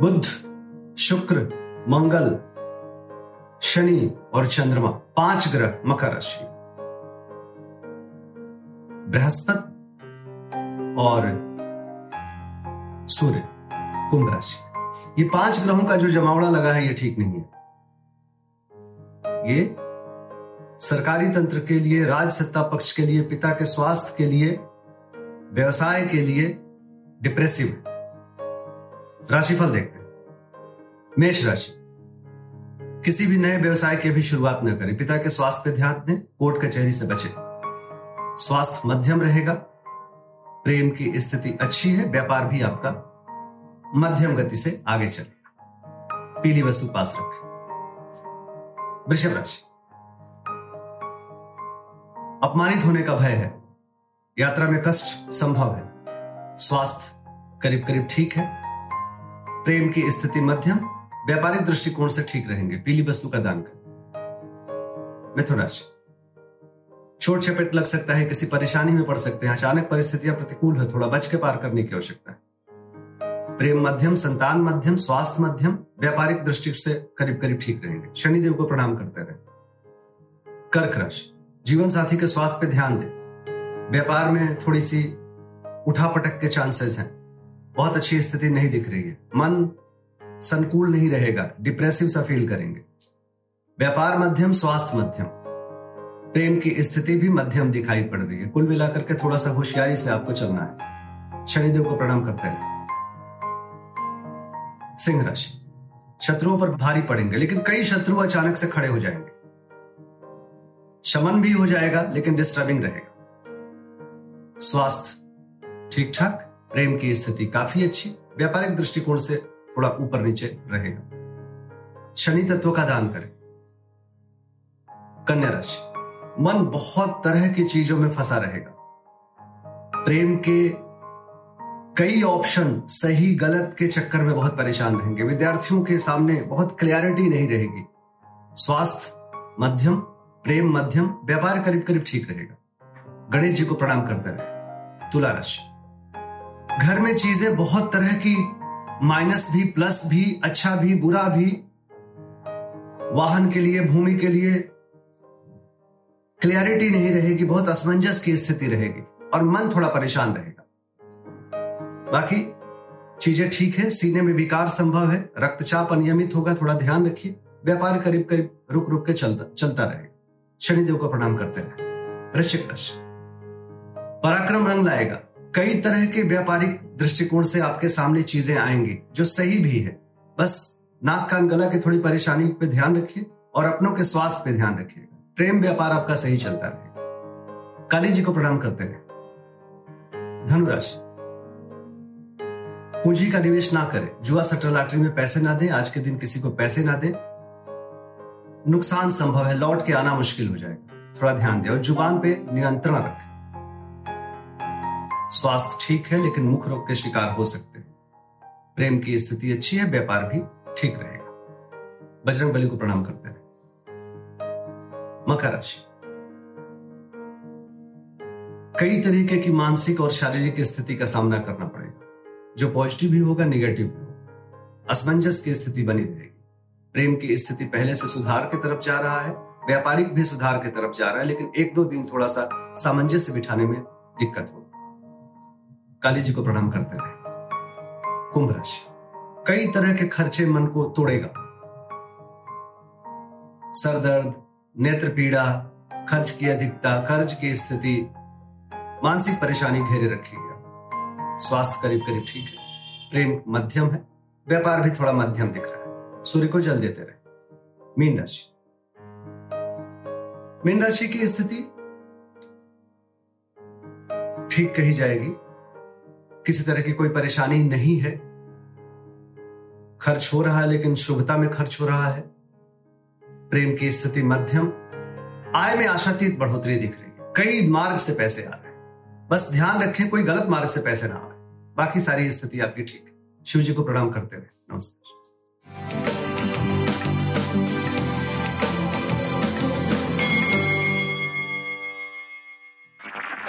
बुध, शुक्र, मंगल, शनि और चंद्रमा, पाँच ग्रह मकर राशि। बृहस्पति और सूर्य, कुंभ राशि। ये पाँच ग्रहों का जो जमावड़ा लगा है, ये ठीक नहीं है। ये सरकारी तंत्र के लिए, राज सत्ता पक्ष के लिए, पिता के स्वास्थ्य के लिए, व्यवसाय के लिए डिप्रेसिव है। राशिफल देखते हैं। मेष राशि। किसी भी नए व्यवसाय की अभी शुरुआत न करें। पिता के स्वास्थ्य पे ध्यान दें, कोर्ट कचहरी से बचें। स्वास्थ्य मध्यम रहेगा। प्रेम की स्थिति अच्छी है, व्यापार भी आपका मध्यम गति से आगे चले। पीली वस्तु पास रखें। वृषभ राशि। अपमानित होने का भय है। यात्रा में कष्ट संभव है। स्वास्थ्य करीब करीब ठीक है। प्रेम की स्थिति मध्यम, व्यापारिक दृष्टिकोण से ठीक रहेंगे। पीली वस्तु का दान करें। मिथुन राशि चोट चपेट लग सकता है, किसी परेशानी में पड़ सकते हैं। अचानक परिस्थितियाँ प्रतिकूल है, थोड़ा बच के पार करने की आवश्यकता है। प्रेम मध्यम, संतान मध्यम, स्वास्थ्य मध्यम, व्यापारिक दृष्टि से करीब करीब ठीक रहेंगे। शनिदेव को प्रणाम करते रहे। कर्क राशि। जीवन साथी के स्वास्थ्य पे ध्यान दें। व्यापार में थोड़ी सी उठापटक के चांसेस हैं। बहुत अच्छी स्थिति नहीं दिख रही है। मन संकुल नहीं रहेगा डिप्रेसिव सा फील करेंगे। व्यापार मध्यम, स्वास्थ्य मध्यम। प्रेम की स्थिति भी मध्यम दिखाई पड़ रही है। कुल मिलाकर के थोड़ा सा होशियारी से आपको चलना है। शनिदेव को प्रणाम करते हैं। सिंह राशि। शत्रुओं पर भारी पड़ेंगे, लेकिन कई शत्रु अचानक से खड़े हो जाएँगे। शमन भी हो जाएगा, लेकिन डिस्टर्बिंग रहेगा। स्वास्थ्य ठीक ठाक प्रेम की स्थिति काफ़ी अच्छी, व्यापारिक दृष्टिकोण से थोड़ा ऊपर नीचे रहेगा। शनि तत्व का दान करें। कन्या राशि, मन बहुत तरह की चीज़ों में फंसा रहेगा। प्रेम के कई ऑप्शन सही, गलत के चक्कर में बहुत परेशान रहेंगे। विद्यार्थियों के सामने बहुत क्लियरिटी नहीं रहेगी। स्वास्थ्य मध्यम, प्रेम मध्यम, व्यापार करीब करीब ठीक रहेगा। गणेश जी को प्रणाम करते रहे। तुला राशि घर में चीज़ें बहुत तरह की, माइनस भी, प्लस भी अच्छा भी, बुरा भी। वाहन के लिए, भूमि के लिए क्लियरिटी नहीं रहेगी, बहुत असमंजस की स्थिति रहेगी और मन थोड़ा परेशान रहेगा। बाकी चीज़ें ठीक है, सीने में विकार संभव है, रक्तचाप अनियमित होगा, थोड़ा ध्यान रखिए। व्यापार करीब करीब रुक रुक के चलता चलता रहेगा शनिदेव को प्रणाम करते रहे। वृश्चिक राशि। पराक्रम रंग लाएगा। कई तरह के व्यापारिक दृष्टिकोण से आपके सामने चीज़ें आएँगी, जो सही भी है। बस नाक कान गला की थोड़ी परेशानी पे ध्यान रखिए और अपनों के स्वास्थ्य पे ध्यान रखिएगा। प्रेम व्यापार आपका सही चलता रहेगा काली जी को प्रणाम करते रहे। धनुराशि पूंजी का निवेश ना करें। जुआ सट्टा लॉटरी में पैसे ना दें, आज के दिन किसी को पैसे ना दें। नुकसान संभव है, लौट के आना मुश्किल हो जाएगा। थोड़ा ध्यान दें और ज़ुबान पे नियंत्रण रखें। स्वास्थ्य ठीक है, लेकिन मुख रोग के शिकार हो सकते हैं। प्रेम की स्थिति अच्छी है, व्यापार भी ठीक रहेगा। बजरंग बली को प्रणाम करते हैं। मकर राशि। कई तरीके की मानसिक और शारीरिक स्थिति का सामना करना पड़ेगा। जो पॉजिटिव भी होगा, निगेटिव भी होगा। असमंजस की स्थिति बनी रहेगी। प्रेम की स्थिति पहले से सुधार की तरफ़ जा रहा है, व्यापारिक भी सुधार की तरफ़ जा रहा है, लेकिन एक दो दिन थोड़ा सा सामंजस्य बिठाने में दिक्कत होगी। काली जी को प्रणाम करते रहे। कुंभ राशि। कई तरह के खर्चे मन को तोड़ेगा। सर दर्द नेत्र पीड़ा, खर्च की अधिकता कर्ज की स्थिति, मानसिक परेशानी घेरे रखिएगा स्वास्थ्य करीब करीब ठीक है। प्रेम मध्यम है। व्यापार भी थोड़ा मध्यम दिख रहा है। सूर्य को जल देते रहे। मीन राशि। मीन राशि की स्थिति ठीक कही जाएगी। किसी तरह की कोई परेशानी नहीं है। खर्च हो रहा है, लेकिन शुभता में खर्च हो रहा है। प्रेम की स्थिति मध्यम, आय में आशातीत बढ़ोतरी दिख रही है। कई मार्ग से पैसे आ रहे हैं। बस ध्यान रखें, कोई गलत मार्ग से पैसे ना आए। बाकी सारी स्थिति आपकी ठीक है। शिव जी को प्रणाम करते हुए, नमस्कार।